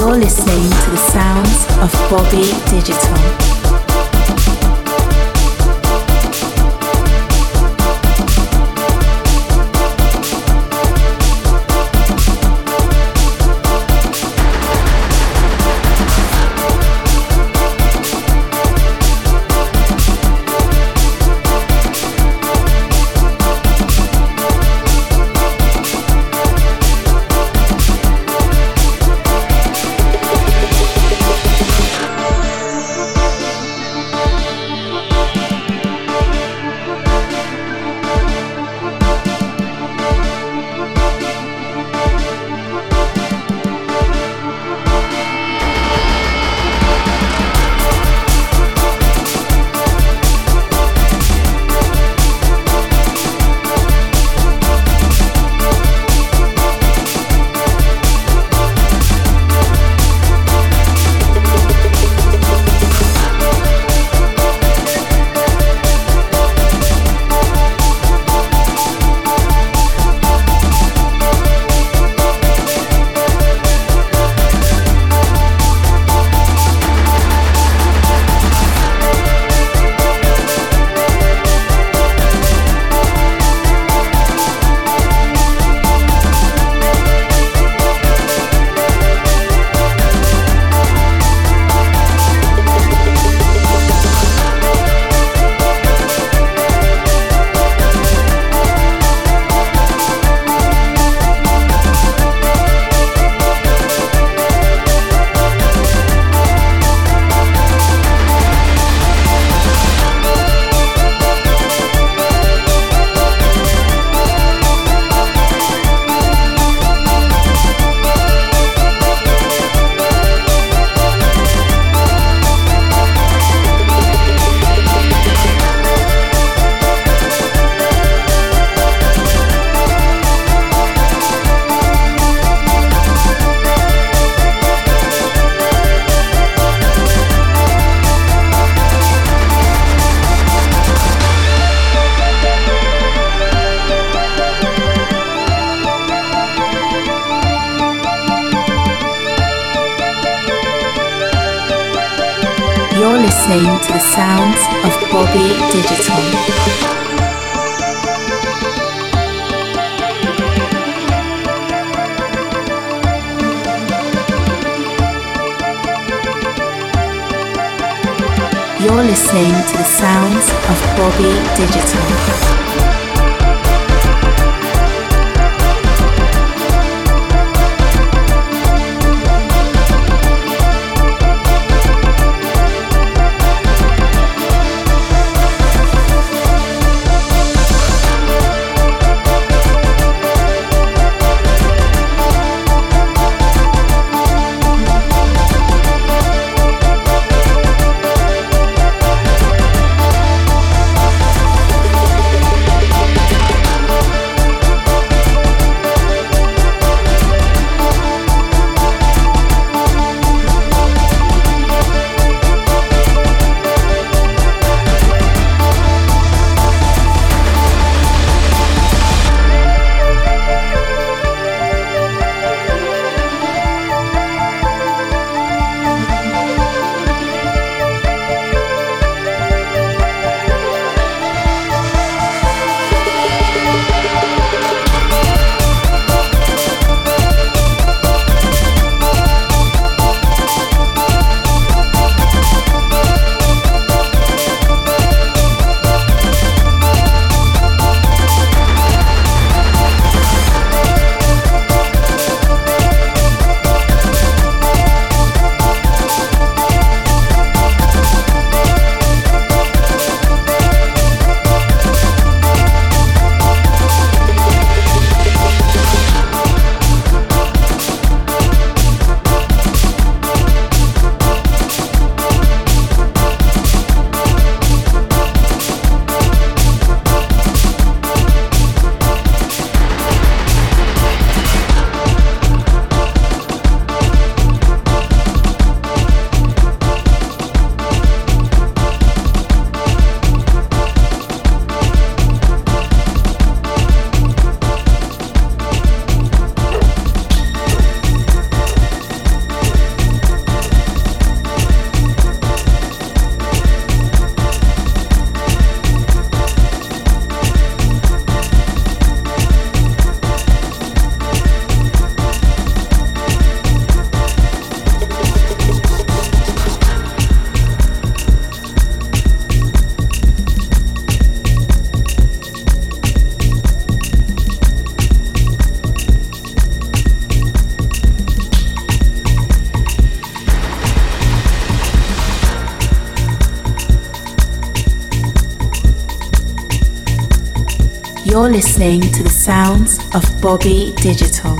You're listening to the sounds of Bobby Digital. You're listening to the sounds of Bobby Digital. You're listening to the sounds of Bobby Digital. Listening to the sounds of Bobby Digital.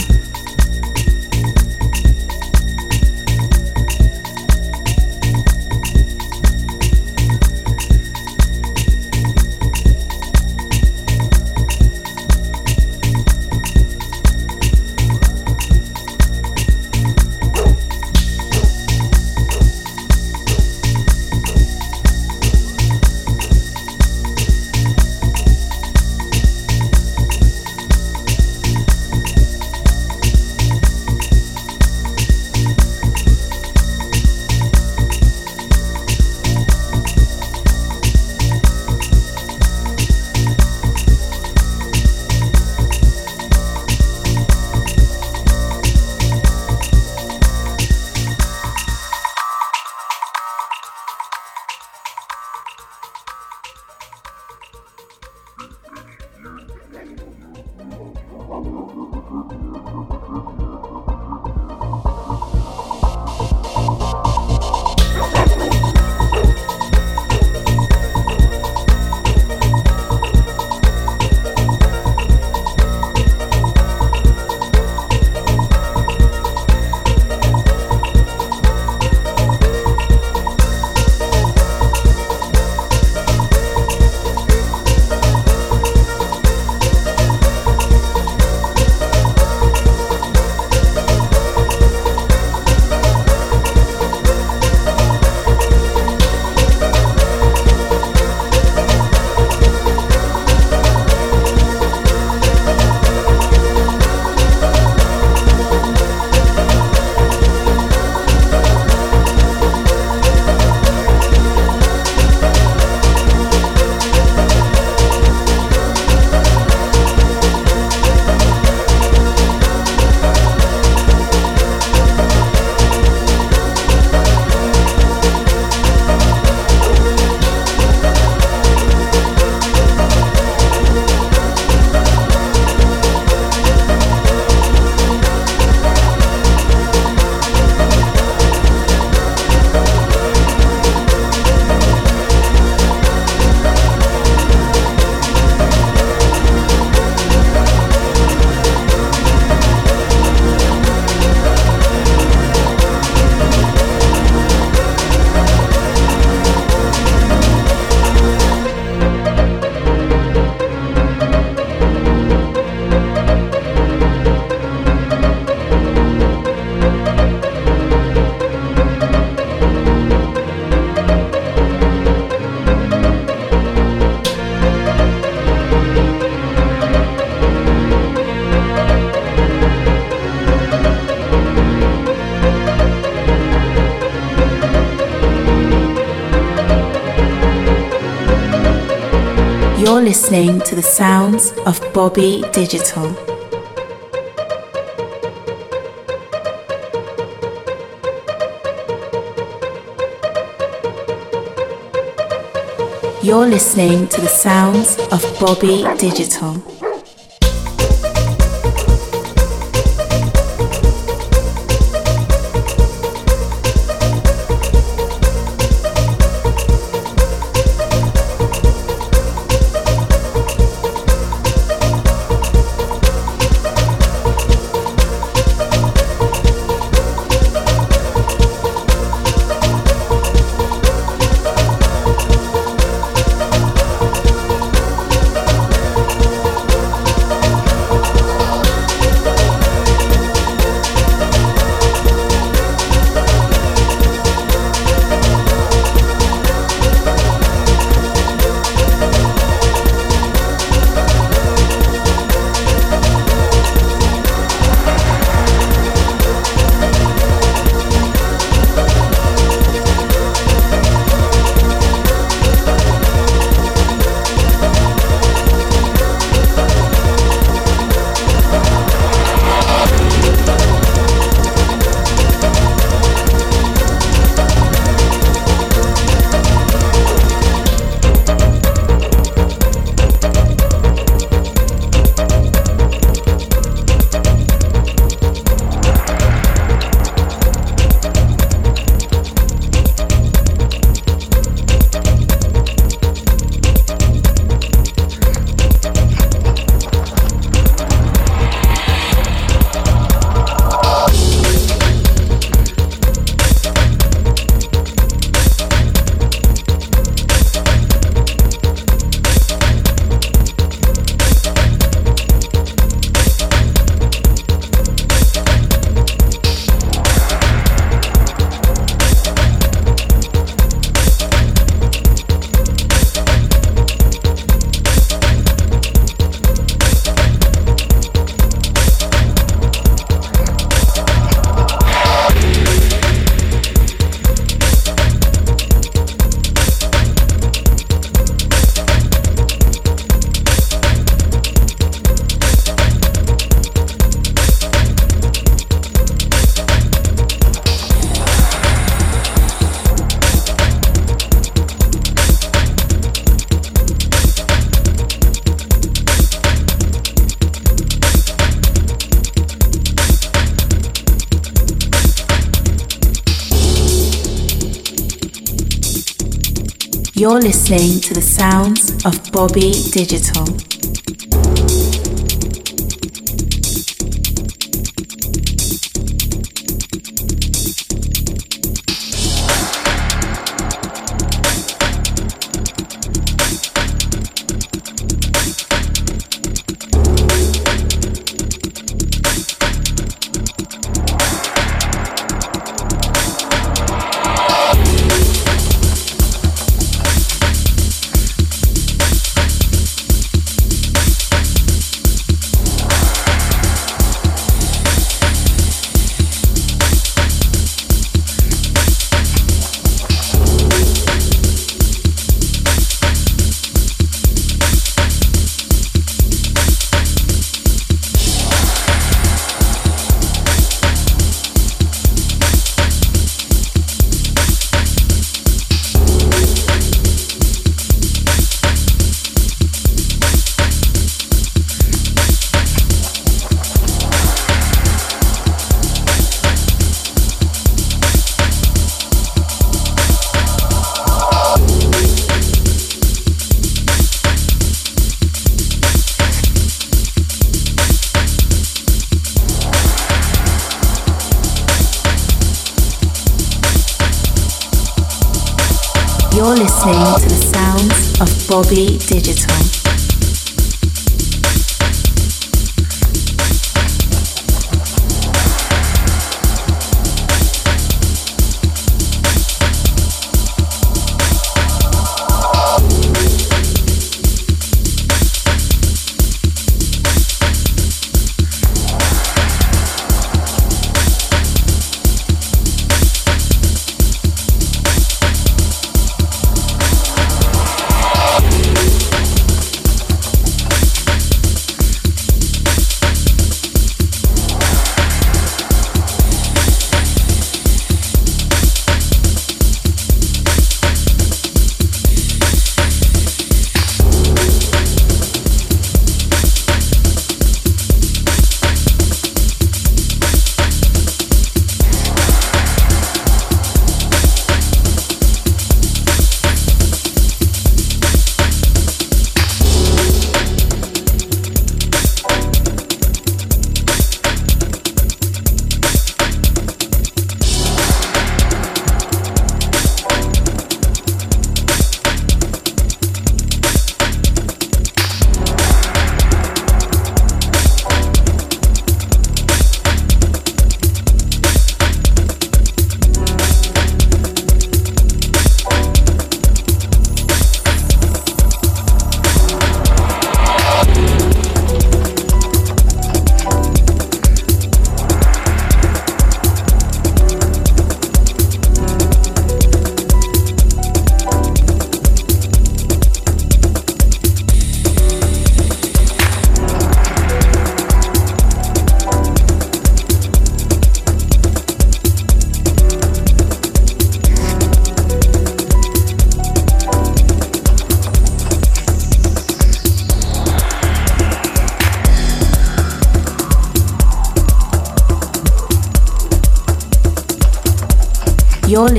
Listening to the sounds of Bobby Digital. You're listening to the sounds of Bobby Digital. Listening to the sounds of Bobby Digital.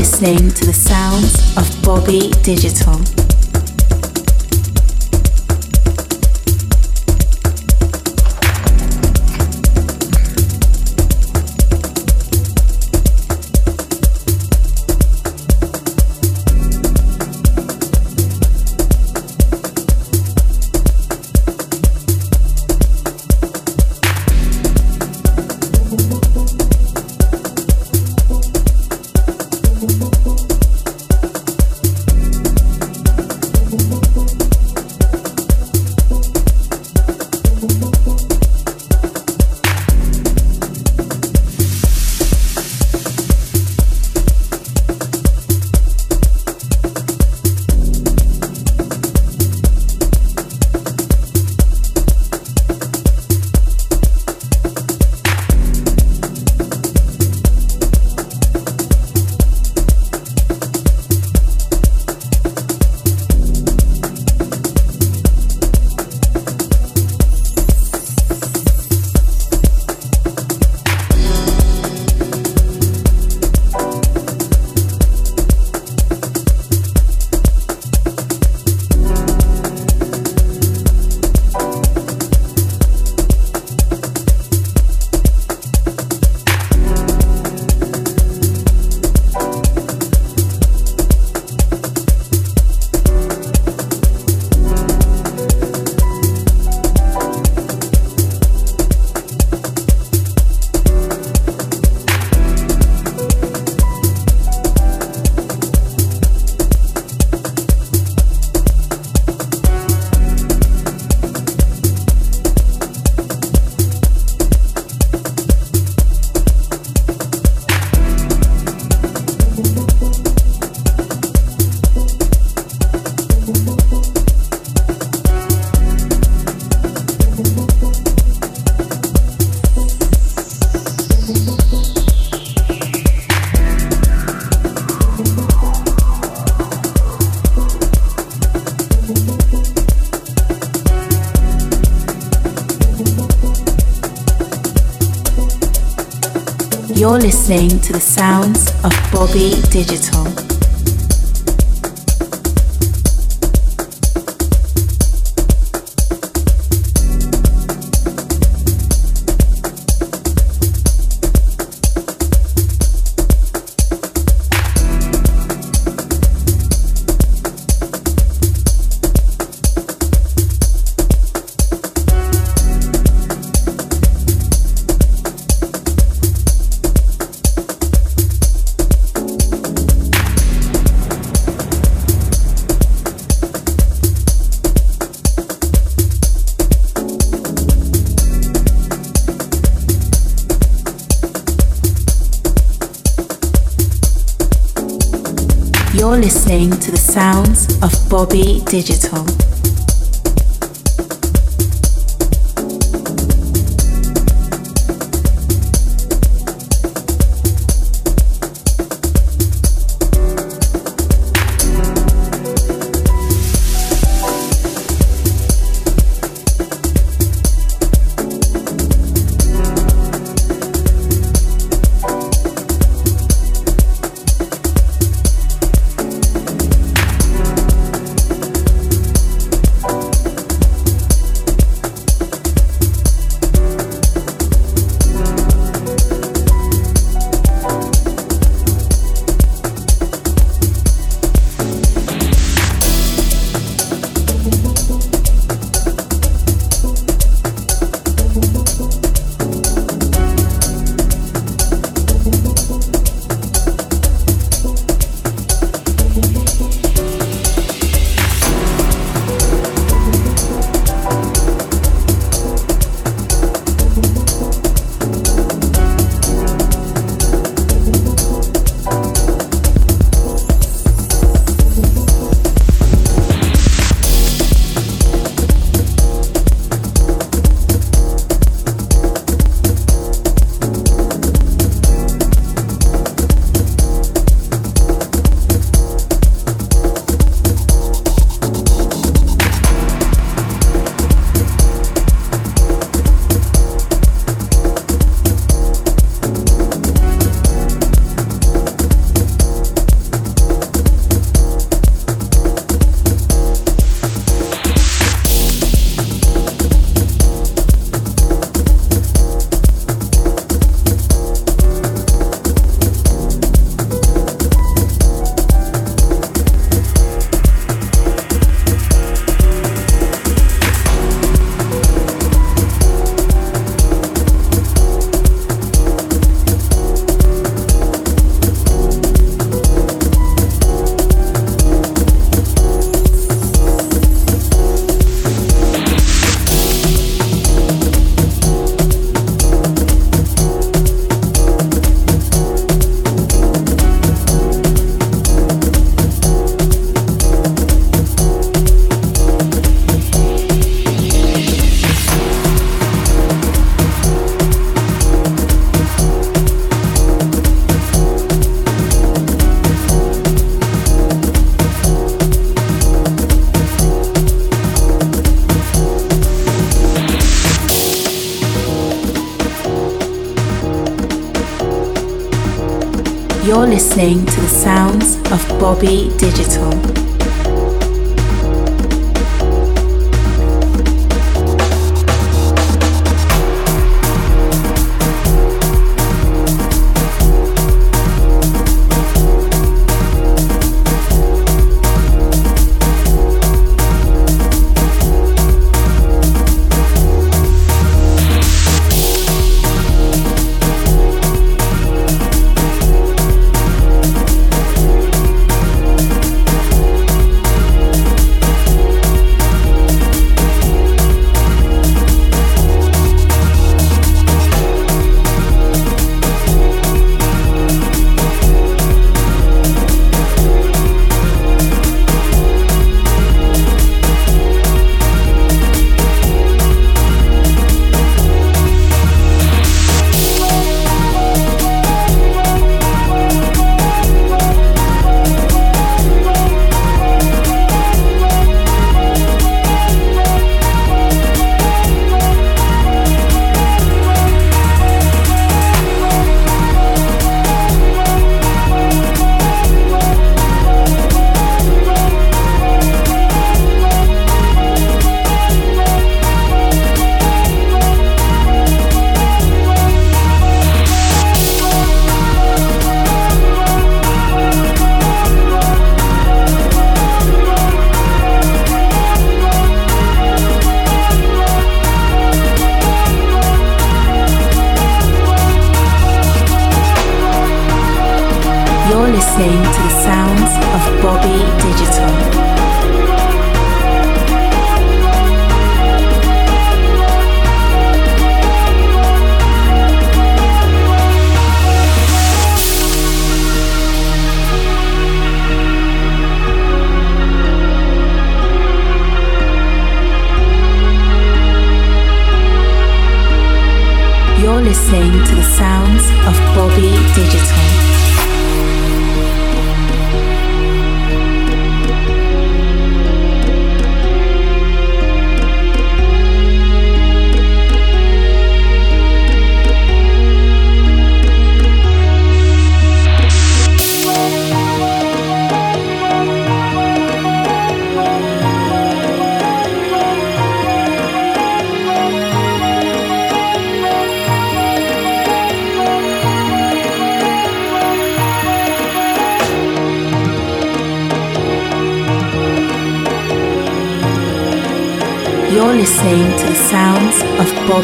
Listening to the sounds of Bobby Digital. Listening to the sounds of Bobby Digital. Listening to the sounds of Bobby Digital.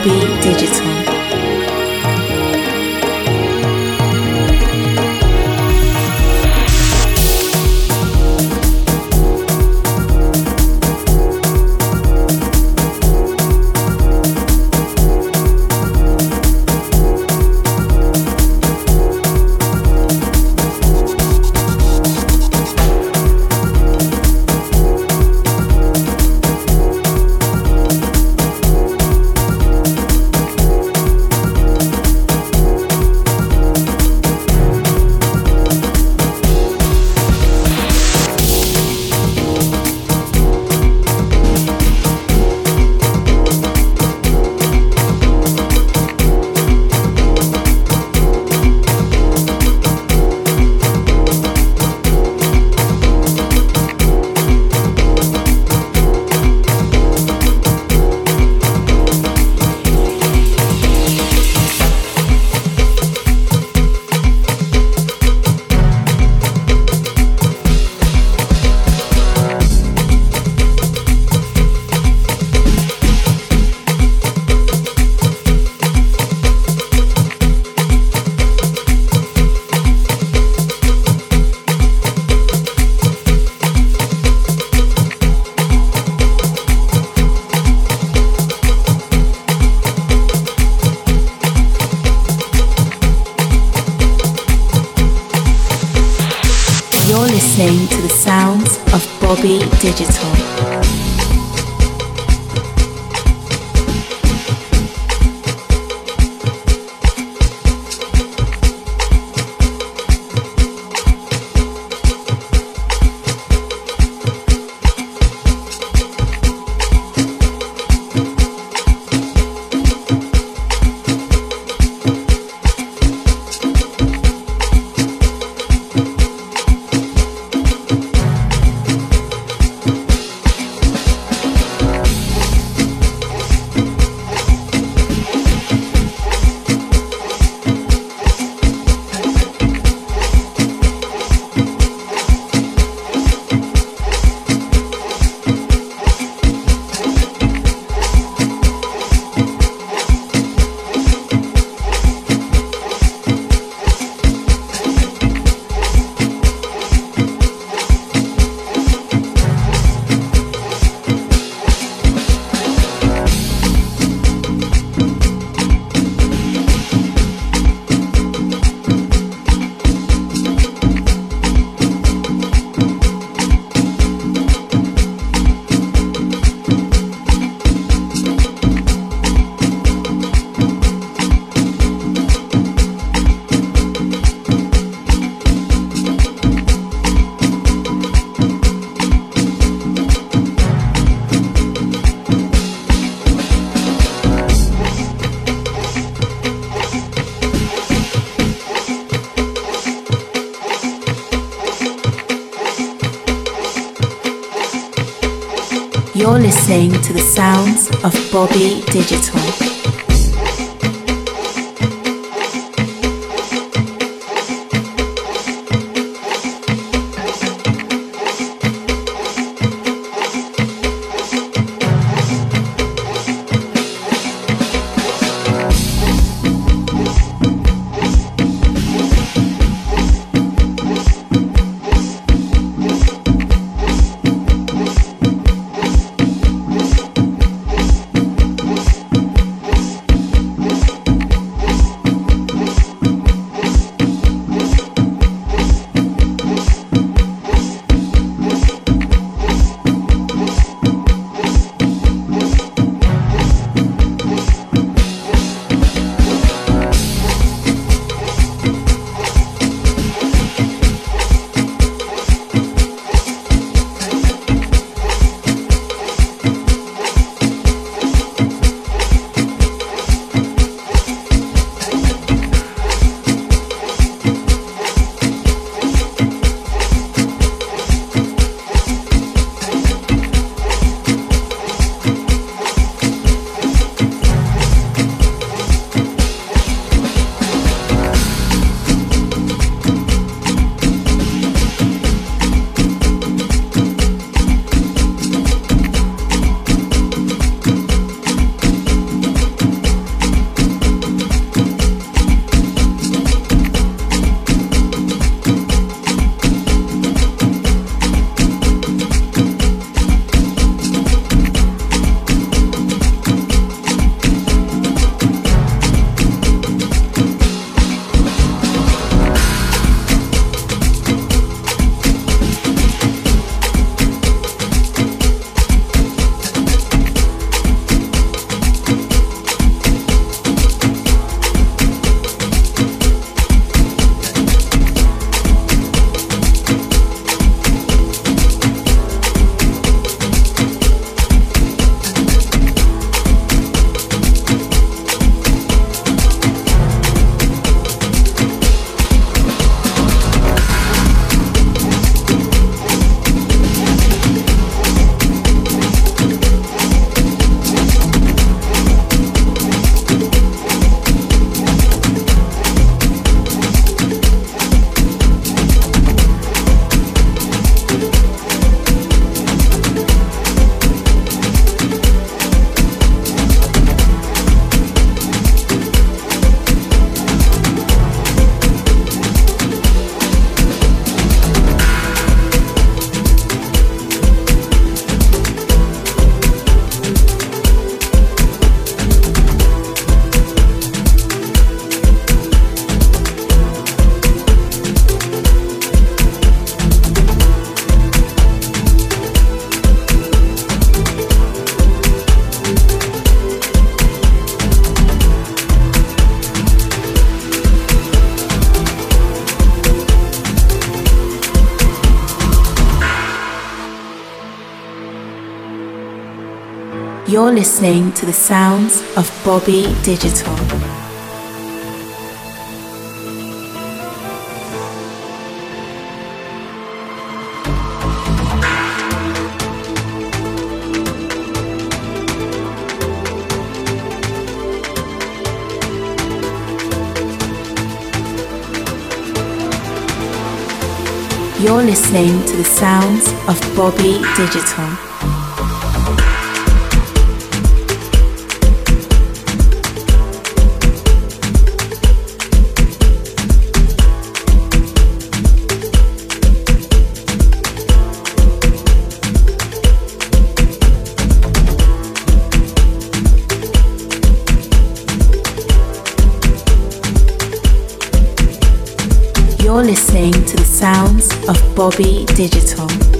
Bobby Digital. Listening to the sounds of Bobby Digital. Listening to the sounds of Bobby Digital. You're listening to the sounds of Bobby Digital. You're listening to the sounds of Bobby Digital.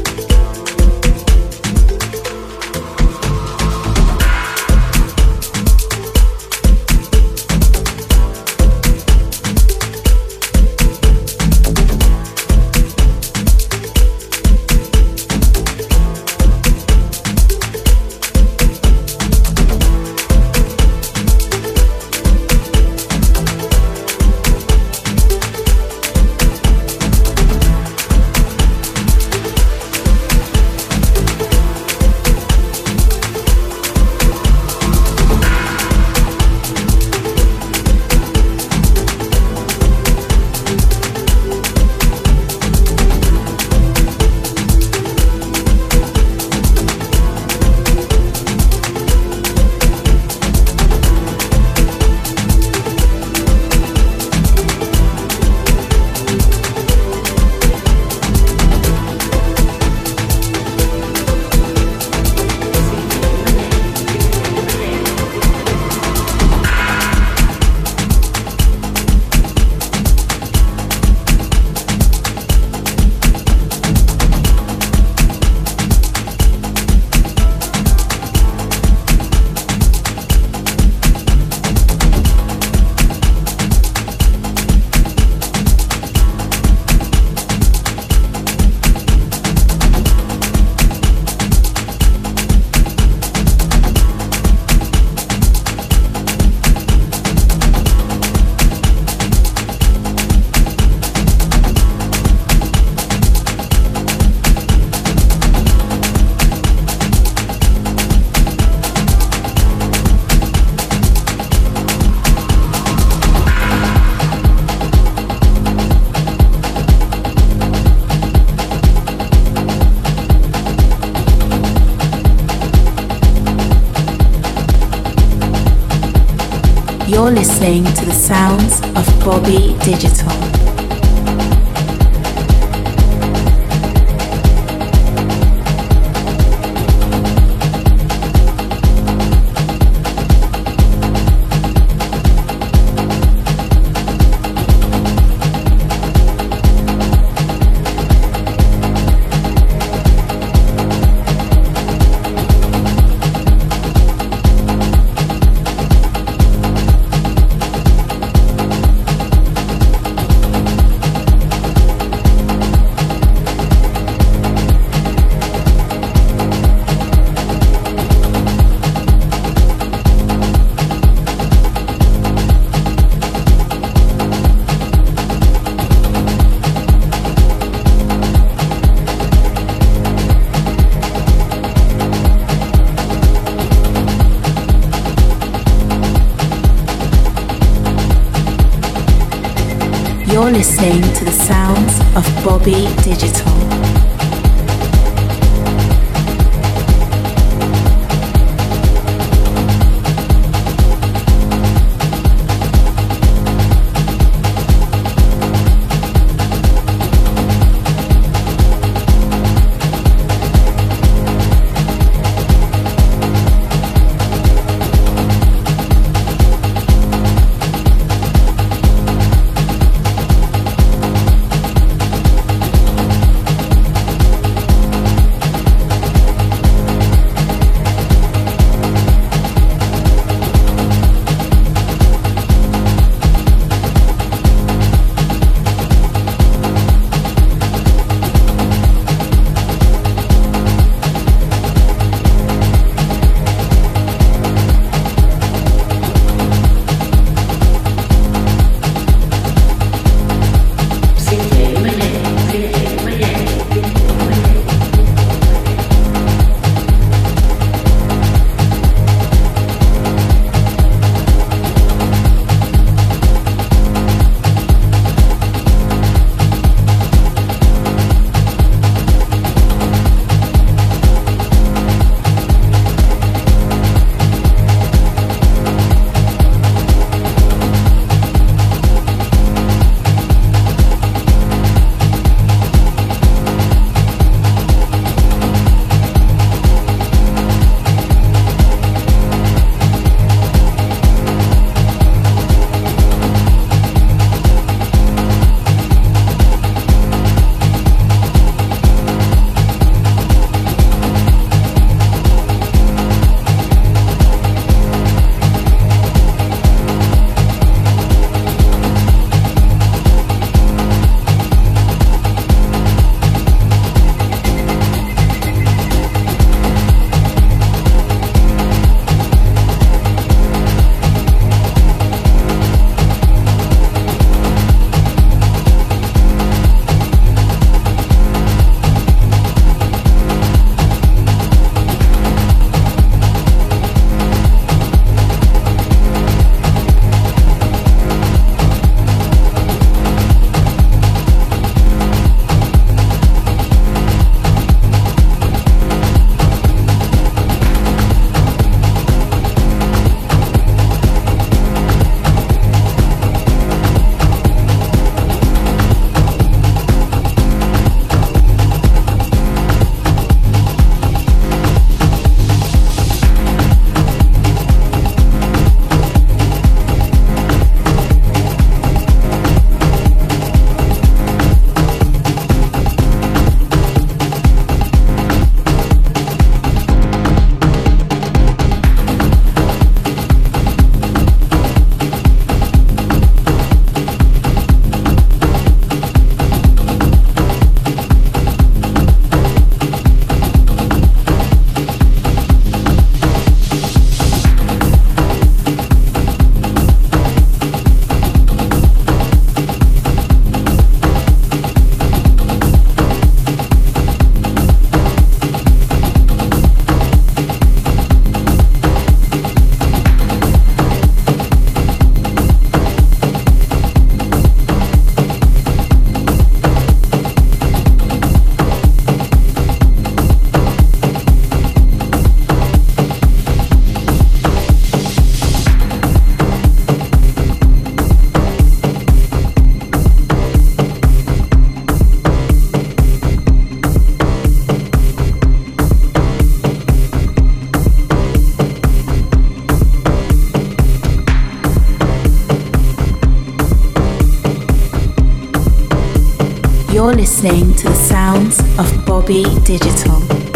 Listening to the sounds of Bobby Digital.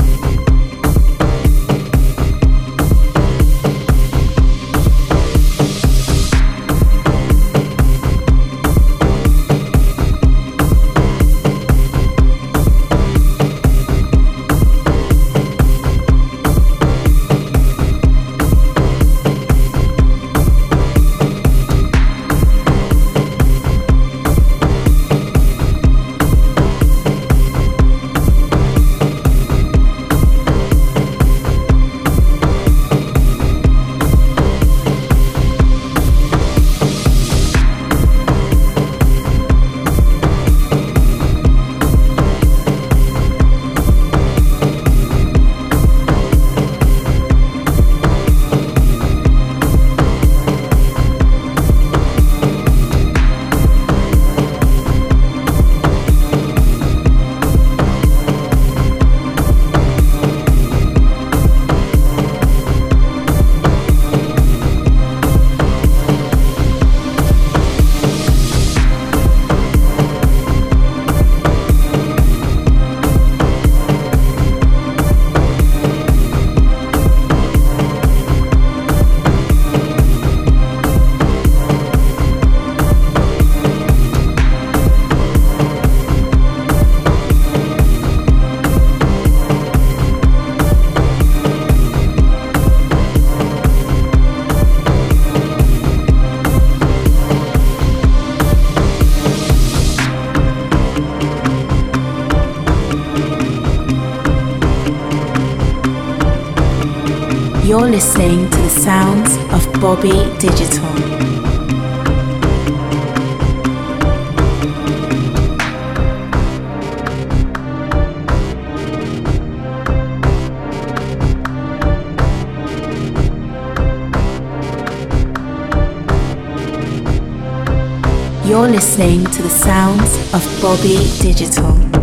Listening to the sounds of Bobby Digital. You're listening to the sounds of Bobby Digital.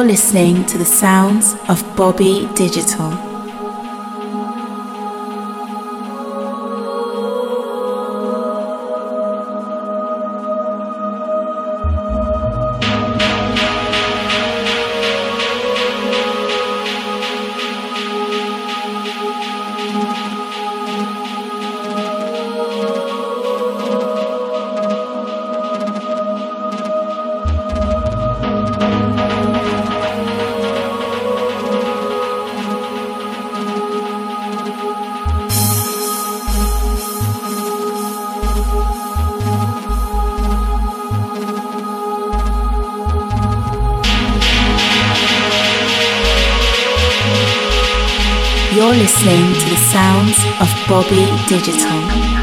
You're listening to the sounds of Bobby Digital. Listening to the sounds of Bobby Digital.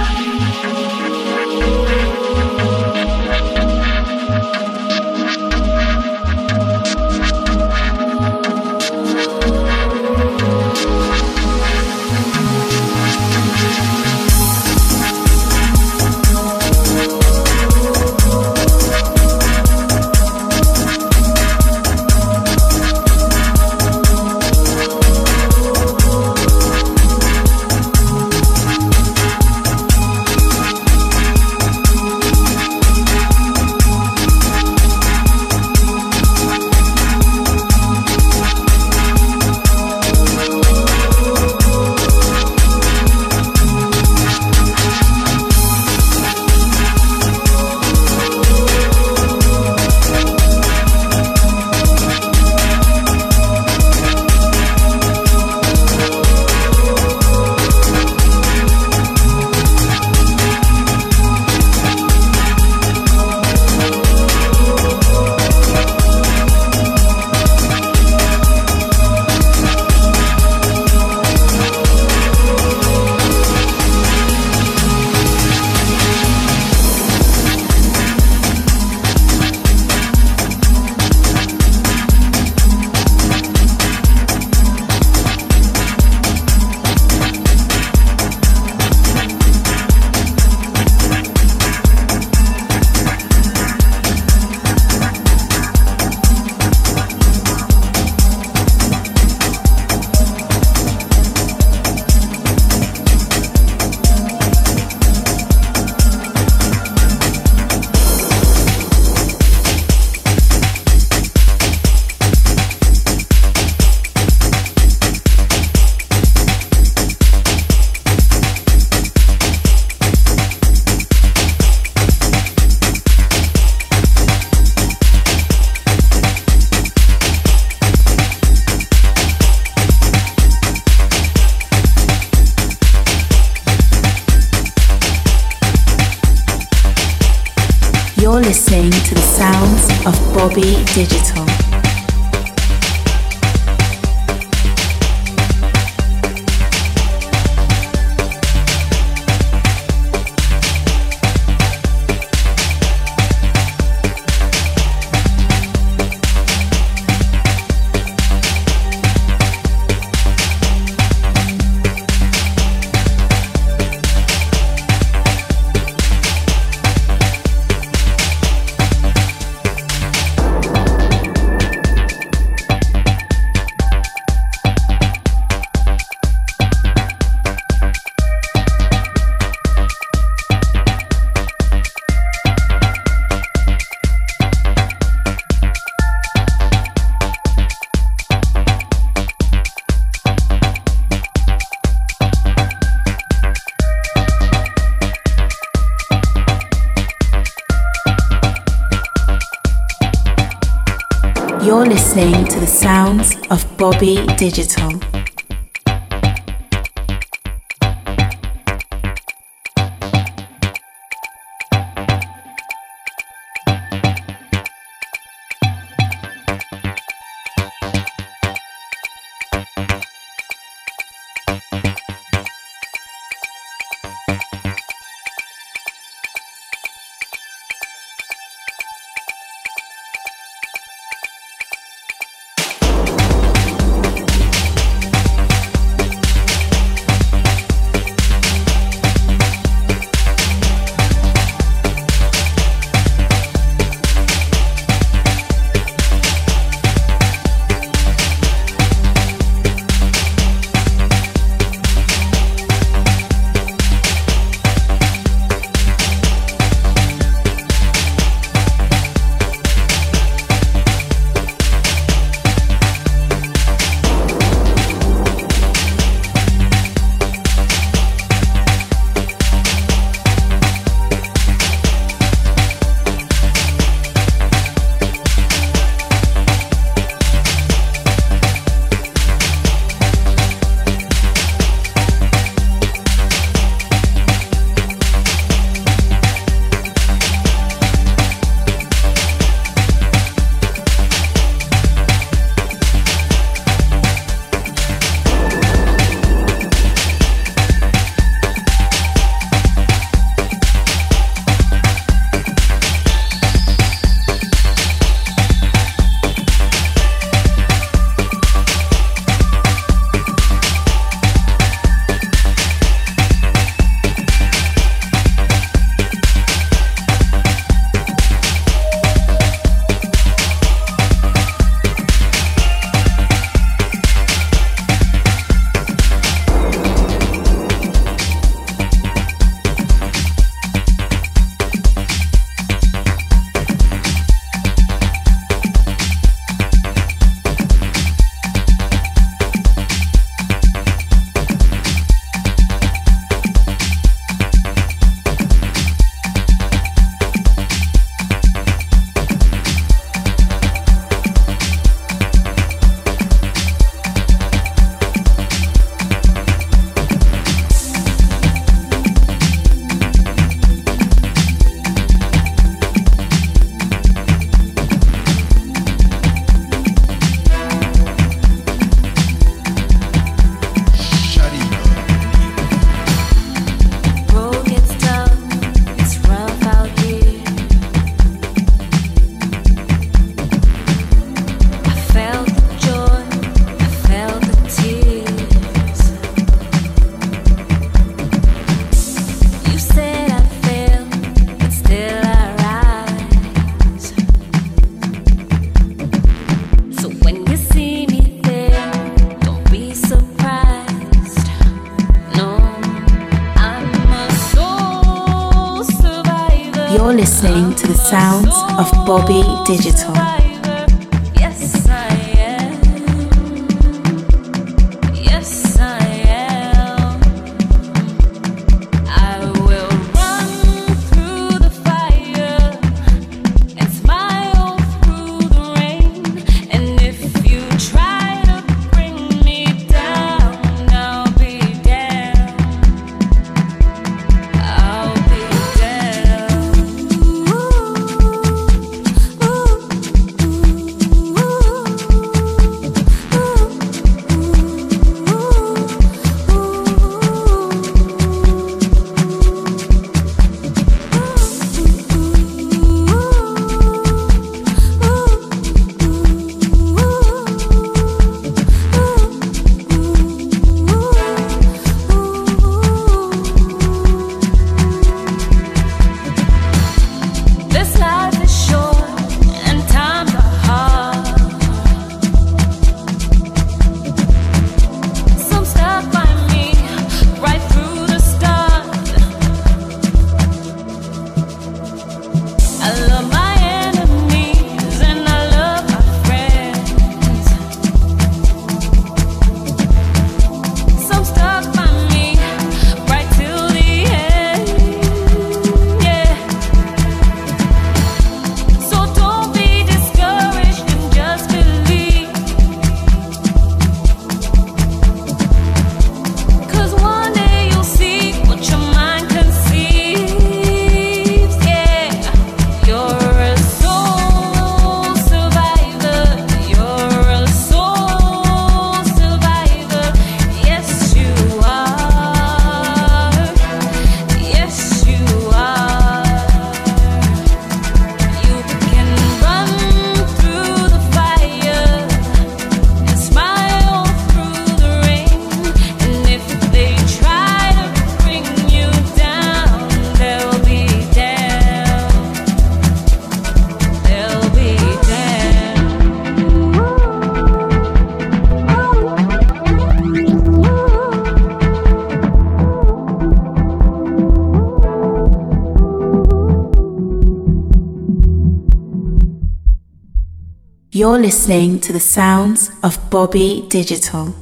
Digital. Bobby Digital. You're listening to the sounds of Bobby Digital.